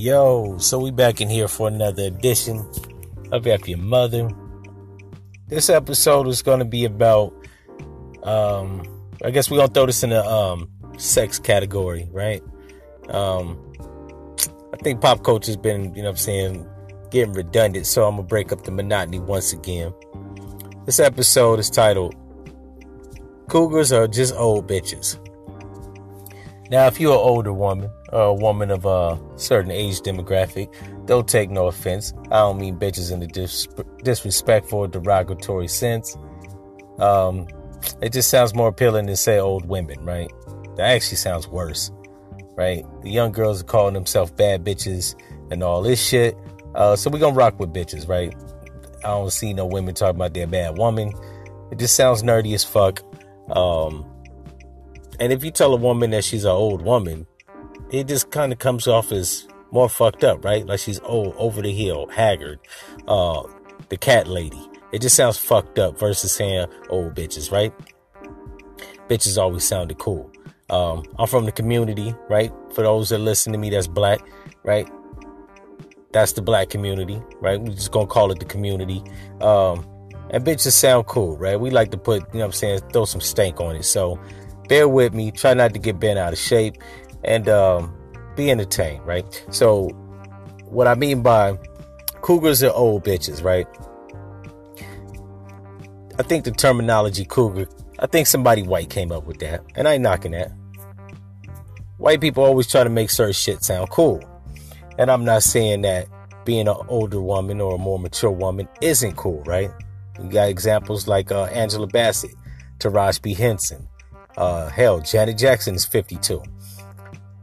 Yo, so we back in here for another edition of F Your Mother. This episode is going to be about, um, I guess we're going to throw this in the um, sex category, right? Um, I think pop culture has been, you know what I'm saying, getting redundant, so I'm going to break up the monotony once again. This episode is titled Cougars Are Just Old Bitches. Now, if you're an older woman, or a woman of a certain age demographic, don't take no offense. I don't mean bitches in a dis- disrespectful derogatory sense. Um, it just sounds more appealing to say old women, right? That actually sounds worse, right? The young girls are calling themselves bad bitches and all this shit. Uh, so we're gonna rock with bitches, right? I don't see no women talking about their bad woman. It just sounds nerdy as fuck. Um, and if you tell a woman that she's an old woman, it just kind of comes off as more fucked up, right? Like she's old, over the hill, haggard, uh, the cat lady. It just sounds fucked up versus saying old bitches, right? Bitches always sounded cool. Um, I'm from the community, right? For those that listen to me, that's black, right? That's the black community, right? We're just gonna call it the community. Um, and bitches sound cool, right? We like to put, you know what I'm saying, throw some stank on it. So bear with me. Try not to get bent out of shape and um, be entertained, right? So, what I mean by cougars are old bitches, right? I think the terminology cougar, I think somebody white came up with that, and I ain't knocking that. White people always try to make certain shit sound cool. And I'm not saying that being an older woman or a more mature woman isn't cool, right? You got examples like uh, Angela Bassett, Taraji P. Henson, uh, hell, Janet Jackson is 52.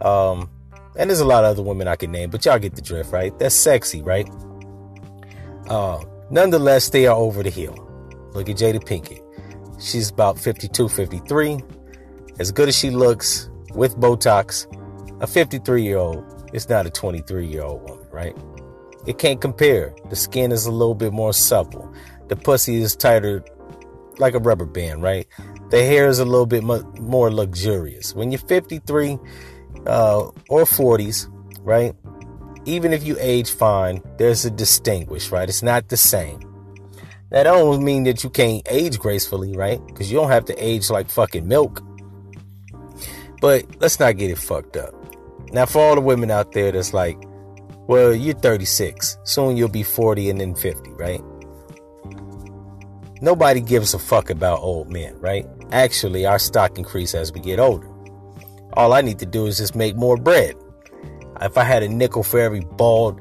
Um, and there's a lot of other women I can name, but y'all get the drift, right? That's sexy, right? Uh, nonetheless, they are over the hill. Look at Jada Pinkett. She's about 52, 53. As good as she looks with Botox, a 53 year old is not a 23 year old woman, right? It can't compare. The skin is a little bit more supple. The pussy is tighter like a rubber band, right? The hair is a little bit more luxurious. When you're 53 uh, or 40s, right? Even if you age fine, there's a distinguish, right? It's not the same. That don't mean that you can't age gracefully, right? Because you don't have to age like fucking milk. But let's not get it fucked up. Now, for all the women out there that's like, well, you're 36, soon you'll be 40 and then 50, right? Nobody gives a fuck about old men, right? Actually, our stock increase as we get older. All I need to do is just make more bread. If I had a nickel for every bald,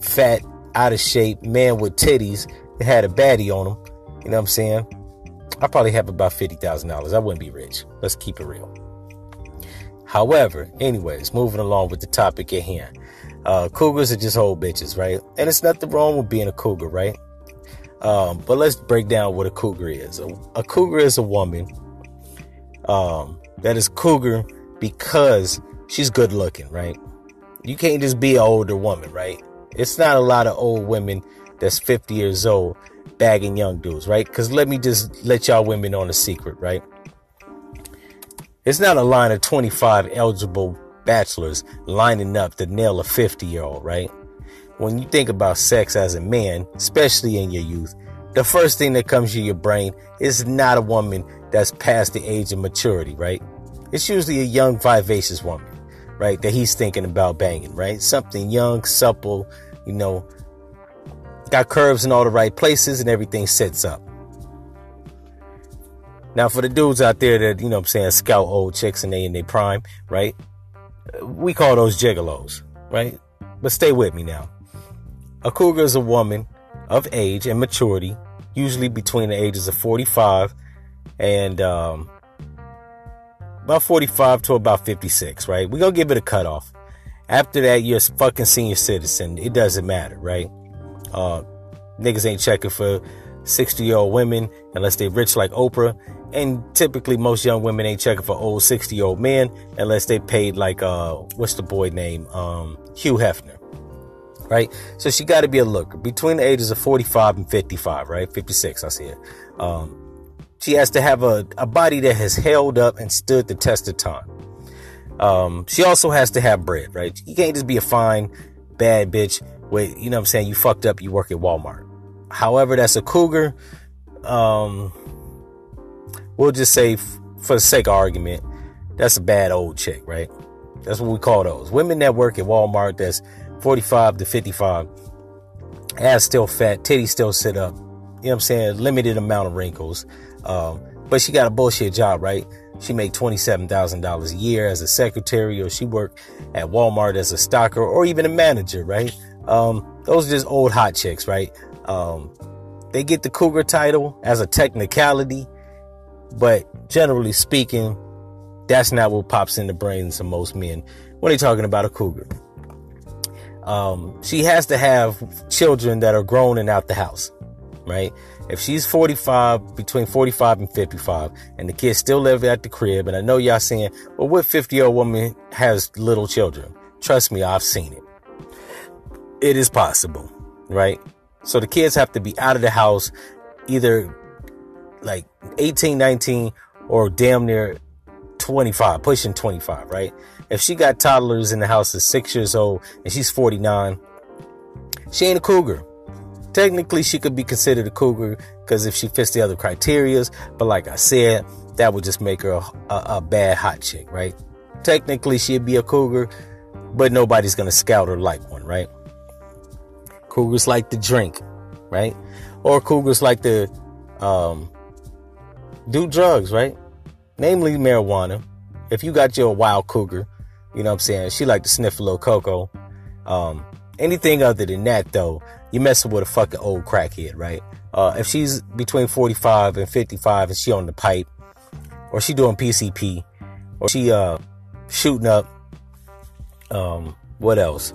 fat, out of shape man with titties that had a baddie on him, you know what I'm saying? I probably have about $50,000. I wouldn't be rich. Let's keep it real. However, anyways, moving along with the topic at hand. Uh, cougars are just old bitches, right? And it's nothing wrong with being a cougar, right? Um, but let's break down what a cougar is. A, a cougar is a woman um, that is cougar because she's good looking, right? You can't just be an older woman, right? It's not a lot of old women that's 50 years old bagging young dudes, right? Because let me just let y'all women on a secret, right? It's not a line of 25 eligible bachelors lining up to nail a 50 year old, right? When you think about sex as a man, especially in your youth, the first thing that comes to your brain is not a woman that's past the age of maturity, right? It's usually a young, vivacious woman, right? That he's thinking about banging, right? Something young, supple, you know, got curves in all the right places and everything sets up. Now, for the dudes out there that, you know I'm saying, scout old chicks and they in their prime, right? We call those gigolos, right? But stay with me now. A cougar is a woman of age and maturity, usually between the ages of 45 and um, about 45 to about 56, right? We're going to give it a cutoff. After that, you're a fucking senior citizen. It doesn't matter, right? Uh, niggas ain't checking for 60 year old women unless they're rich like Oprah. And typically, most young women ain't checking for old 60 year old men unless they paid like, uh, what's the boy name? Um, Hugh Hefner right? So she got to be a looker between the ages of 45 and 55, right? 56, I see it. Um, she has to have a, a body that has held up and stood the test of time. Um, she also has to have bread, right? You can't just be a fine bad bitch with, you know what I'm saying, you fucked up, you work at Walmart. However, that's a cougar. Um, we'll just say, for the sake of argument, that's a bad old chick, right? That's what we call those. Women that work at Walmart that's 45 to 55, ass still fat, titties still sit up, you know what I'm saying? Limited amount of wrinkles. Um, but she got a bullshit job, right? She made $27,000 a year as a secretary, or she worked at Walmart as a stocker, or even a manager, right? Um, those are just old hot chicks, right? Um, they get the cougar title as a technicality, but generally speaking, that's not what pops in the brains of most men when they're talking about a cougar. Um, she has to have children that are grown and out the house, right? If she's 45, between 45 and 55, and the kids still live at the crib, and I know y'all saying, well, what 50 year old woman has little children? Trust me, I've seen it. It is possible, right? So the kids have to be out of the house either like 18, 19, or damn near 25, pushing 25, right? If she got toddlers in the house at six years old and she's 49, she ain't a cougar. Technically, she could be considered a cougar because if she fits the other criterias, but like I said, that would just make her a, a, a bad hot chick, right? Technically, she'd be a cougar, but nobody's gonna scout her like one, right? Cougars like to drink, right? Or cougars like to um, do drugs, right? Namely marijuana. If you got your wild cougar, you know what I'm saying? She like to sniff a little cocoa. Um, anything other than that, though, you messing with a fucking old crackhead, right? Uh, if she's between 45 and 55 and she on the pipe, or she doing PCP, or she uh shooting up, um, what else?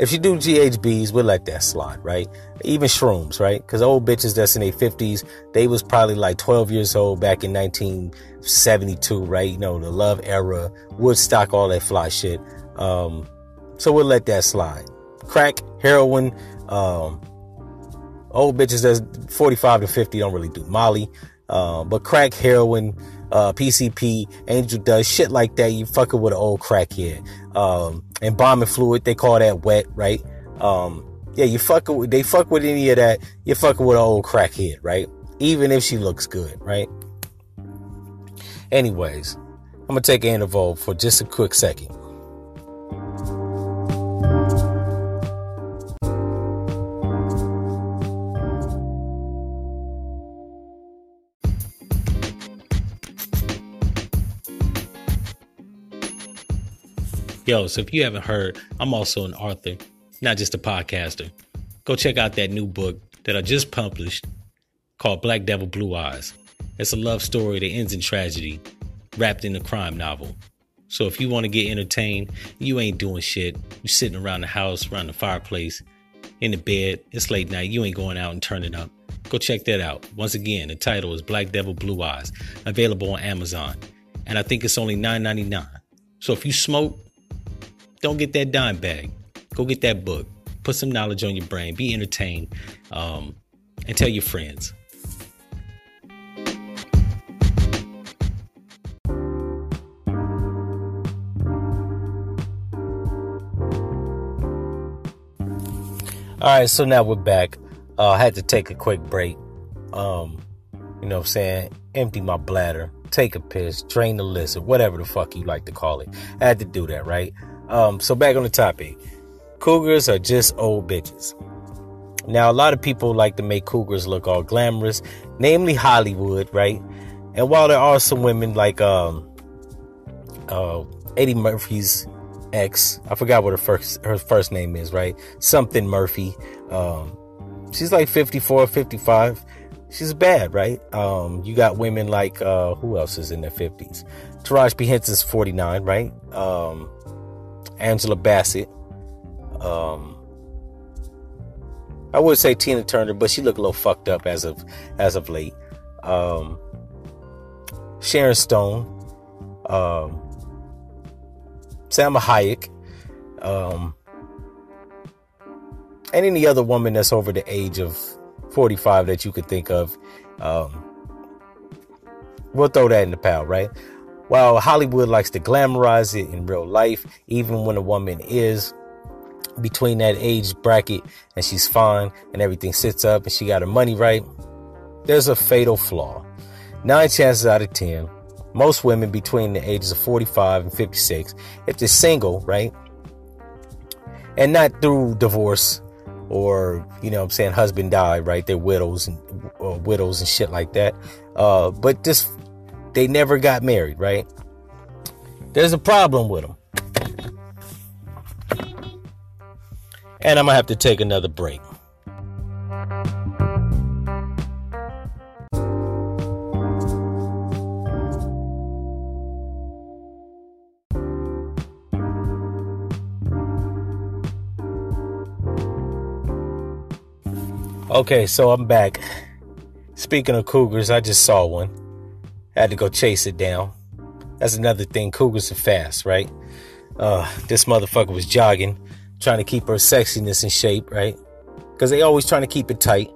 If she do GHBs, we'll let that slide, right? Even shrooms, right? Because old bitches that's in their 50s, they was probably like 12 years old back in 1972, right? You know, the love era, Woodstock, all that fly shit. Um, so we'll let that slide. Crack, heroin, um, old bitches that's 45 to 50 don't really do Molly. Uh, but crack, heroin, uh, PCP, angel dust, shit like that. You fucking with an old crackhead. Um, embalming fluid, they call that wet, right? Um, yeah, you fucking with, they fuck with any of that. You're fucking with an old crackhead, right? Even if she looks good, right? Anyways, I'm gonna take an interval for just a quick second. Yo, so if you haven't heard, I'm also an author, not just a podcaster. Go check out that new book that I just published called Black Devil Blue Eyes. It's a love story that ends in tragedy, wrapped in a crime novel. So if you want to get entertained, you ain't doing shit. You're sitting around the house, around the fireplace, in the bed. It's late night. You ain't going out and turning up. Go check that out. Once again, the title is Black Devil Blue Eyes, available on Amazon. And I think it's only $9.99. So if you smoke, don't get that dime bag. Go get that book. Put some knowledge on your brain. Be entertained. Um, and tell your friends. All right, so now we're back. Uh, I had to take a quick break. Um, you know what I'm saying? Empty my bladder, take a piss, drain the lizard, whatever the fuck you like to call it. I had to do that, right? Um, so back on the topic. Cougars are just old bitches. Now, a lot of people like to make cougars look all glamorous, namely Hollywood, right? And while there are some women like um, uh, Eddie Murphy's ex, I forgot what her first her first name is, right? Something Murphy. Um, she's like 54, 55. She's bad, right? Um, you got women like uh, who else is in their 50s? Taraji P. Henson's 49, right? Um, Angela Bassett. Um, I would say Tina Turner, but she looked a little fucked up as of as of late. Um, Sharon Stone, um, Hayek, um, and any other woman that's over the age of 45 that you could think of. Um, we'll throw that in the pile, right? While Hollywood likes to glamorize it in real life, even when a woman is between that age bracket and she's fine and everything sits up and she got her money right, there's a fatal flaw. Nine chances out of 10, most women between the ages of 45 and 56, if they're single, right, and not through divorce or, you know I'm saying, husband died, right, they're widows and widows and shit like that, uh, but just, they never got married, right? There's a problem with them. And I'm going to have to take another break. Okay, so I'm back. Speaking of cougars, I just saw one. Had to go chase it down. That's another thing. Cougars are fast, right? Uh, this motherfucker was jogging, trying to keep her sexiness in shape, right? Because they always trying to keep it tight.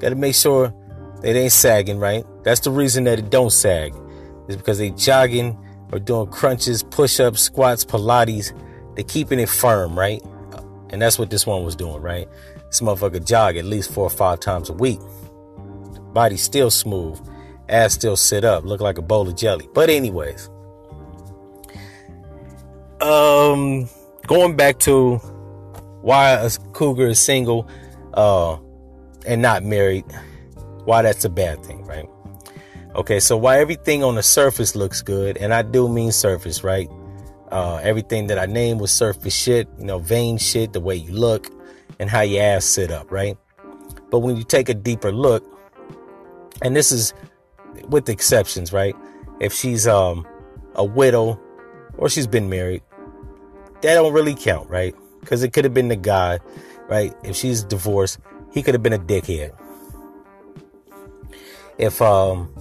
Got to make sure it ain't sagging, right? That's the reason that it don't sag. Is because they jogging or doing crunches, push-ups, squats, Pilates. They keeping it firm, right? And that's what this one was doing, right? This motherfucker jog at least four or five times a week. Body still smooth. Ass still sit up. Look like a bowl of jelly. But anyways. Um going back to why a cougar is single uh and not married. Why that's a bad thing, right? Okay, so why everything on the surface looks good, and I do mean surface, right? Uh, everything that I named was surface shit, you know, vain shit, the way you look, and how your ass sit up, right? But when you take a deeper look, and this is with exceptions, right? If she's um a widow or she's been married, that don't really count, right? Because it could have been the guy, right? If she's divorced, he could have been a dickhead. If um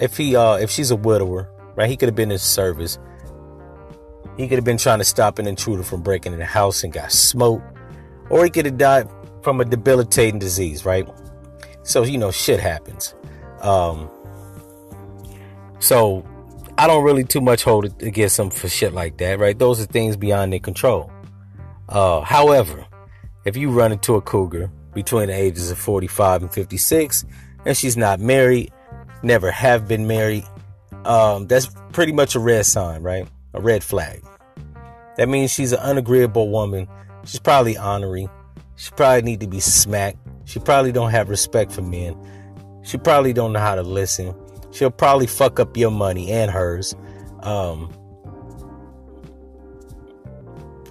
if he uh if she's a widower, right, he could have been in service he could have been trying to stop an intruder from breaking in the house and got smoked. Or he could have died from a debilitating disease, right? So, you know, shit happens. Um, so I don't really too much hold it against them for shit like that, right? Those are things beyond their control. Uh, however, if you run into a cougar between the ages of 45 and 56 and she's not married, never have been married, um, that's pretty much a red sign, right? A red flag. That means she's an unagreeable woman. She's probably honorary. She probably need to be smacked. She probably don't have respect for men. She probably don't know how to listen. She'll probably fuck up your money and hers. Um,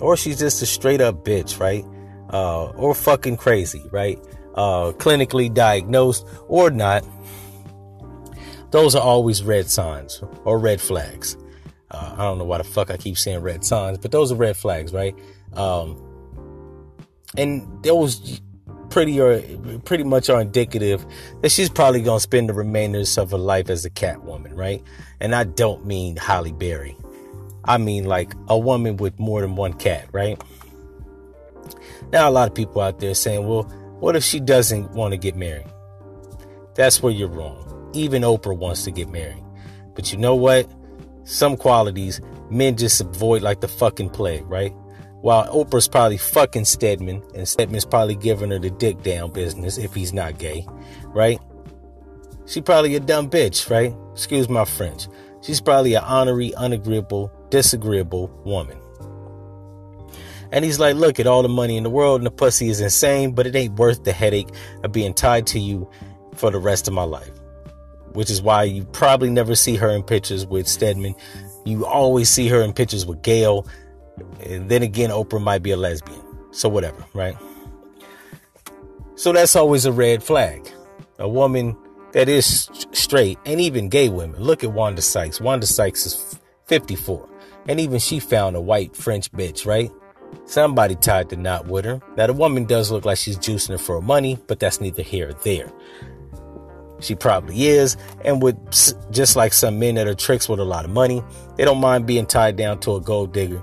or she's just a straight up bitch, right? Uh, or fucking crazy, right? Uh, clinically diagnosed or not. Those are always red signs or red flags. Uh, I don't know why the fuck I keep saying red signs, but those are red flags, right? Um, and those pretty or pretty much are indicative that she's probably gonna spend the remainders of her life as a cat woman, right? And I don't mean Halle Berry. I mean like a woman with more than one cat, right? Now a lot of people out there saying, well, what if she doesn't want to get married? That's where you're wrong. Even Oprah wants to get married. But you know what? some qualities men just avoid like the fucking plague, right? While Oprah's probably fucking Stedman, and Stedman's probably giving her the dick down business if he's not gay, right? She probably a dumb bitch, right? Excuse my French. She's probably an honorary, unagreeable, disagreeable woman. And he's like, look at all the money in the world and the pussy is insane, but it ain't worth the headache of being tied to you for the rest of my life which is why you probably never see her in pictures with Stedman. You always see her in pictures with Gayle. And then again, Oprah might be a lesbian. So whatever, right? So that's always a red flag. A woman that is straight, and even gay women. Look at Wanda Sykes. Wanda Sykes is 54. And even she found a white French bitch, right? Somebody tied the knot with her. Now, the woman does look like she's juicing her for money, but that's neither here or there. She probably is. And with just like some men that are tricks with a lot of money, they don't mind being tied down to a gold digger.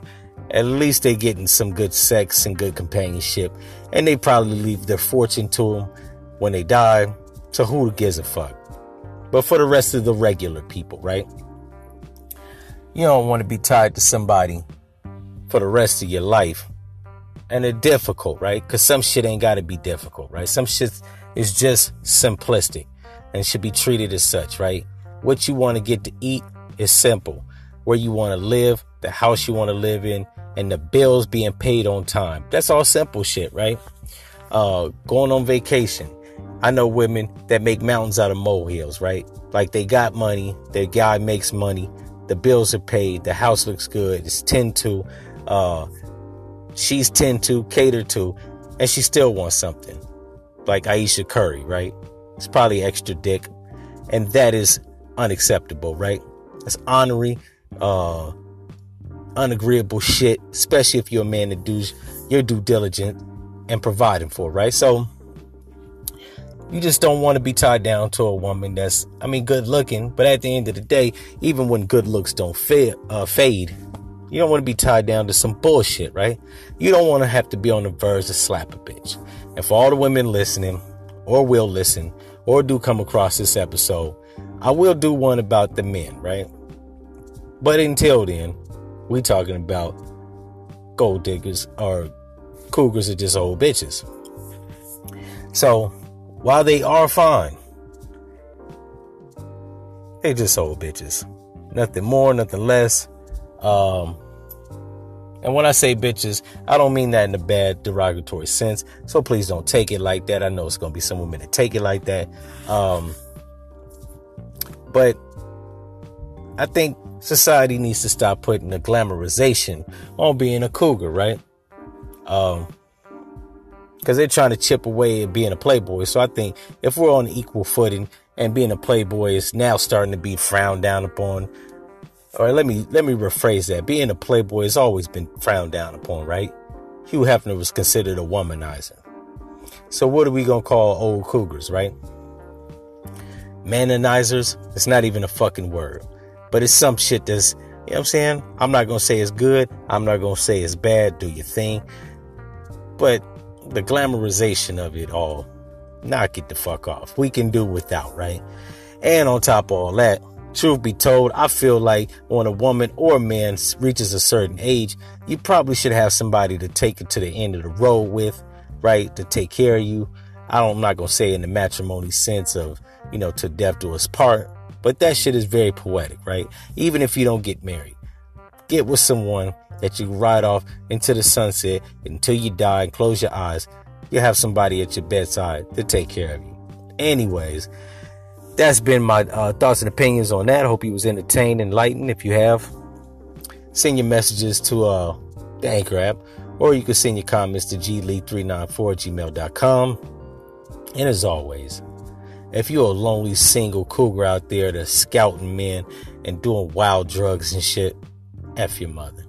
At least they getting some good sex and good companionship. And they probably leave their fortune to them when they die. So who gives a fuck? But for the rest of the regular people, right? You don't want to be tied to somebody for the rest of your life. And they're difficult, right? Because some shit ain't got to be difficult, right? Some shit is just simplistic and should be treated as such, right? What you want to get to eat is simple. Where you want to live, the house you want to live in, and the bills being paid on time. That's all simple shit, right? Uh, going on vacation. I know women that make mountains out of molehills, right? Like they got money, their guy makes money, the bills are paid, the house looks good, it's 10 to, uh, she's 10 to, cater to, and she still wants something. Like Ayesha Curry, right? It's probably extra dick. And that is unacceptable, right? It's honorary, uh, unagreeable shit, especially if you're a man that does your due diligence and providing for, right? So you just don't want to be tied down to a woman that's, I mean, good looking, but at the end of the day, even when good looks don't fade, uh, fade, you don't want to be tied down to some bullshit, right? You don't want to have to be on the verge to slap a bitch. And for all the women listening, or will listen, or do come across this episode, I will do one about the men, right? But until then, we talking about gold diggers or cougars are just old bitches. So while they are fine, they just old bitches. Nothing more, nothing less. Um, and when I say bitches, I don't mean that in a bad, derogatory sense. So please don't take it like that. I know it's to be some women that take it like that. Um, but I think society needs to stop putting a glamorization on being a cougar, right? Um, because they're trying to chip away at being a playboy. So I think if we're on equal footing and being a playboy is now starting to be frowned down upon, or let me let me rephrase that: being a playboy has always been frowned down upon, right? Hugh Hefner was considered a womanizer. So what are we gonna call old cougars, right? Manonizers? It's not even a fucking word but it's some shit that's, you know what I'm saying? I'm not going to say it's good. I'm not going to say it's bad. Do your thing. But the glamorization of it all, knock it the fuck off. We can do without, right? And on top of all that, truth be told, I feel like when a woman or a man reaches a certain age, you probably should have somebody to take it to the end of the road with, right? To take care of you. I don't, I'm not going to say in the matrimony sense of, you know, to death do us part, but that shit is very poetic, right? Even if you don't get married, get with someone that you ride off into the sunset until you die and close your eyes. You'll have somebody at your bedside to take care of you. Anyways, that's been my uh, thoughts and opinions on that. I hope you was entertained, and enlightened. If you have, send your messages to uh, the Anchor app, or you can send your comments to glee394 gmail.com. And as always, if you're a lonely single cougar out there that's scouting men and doing wild drugs and shit, F your mother.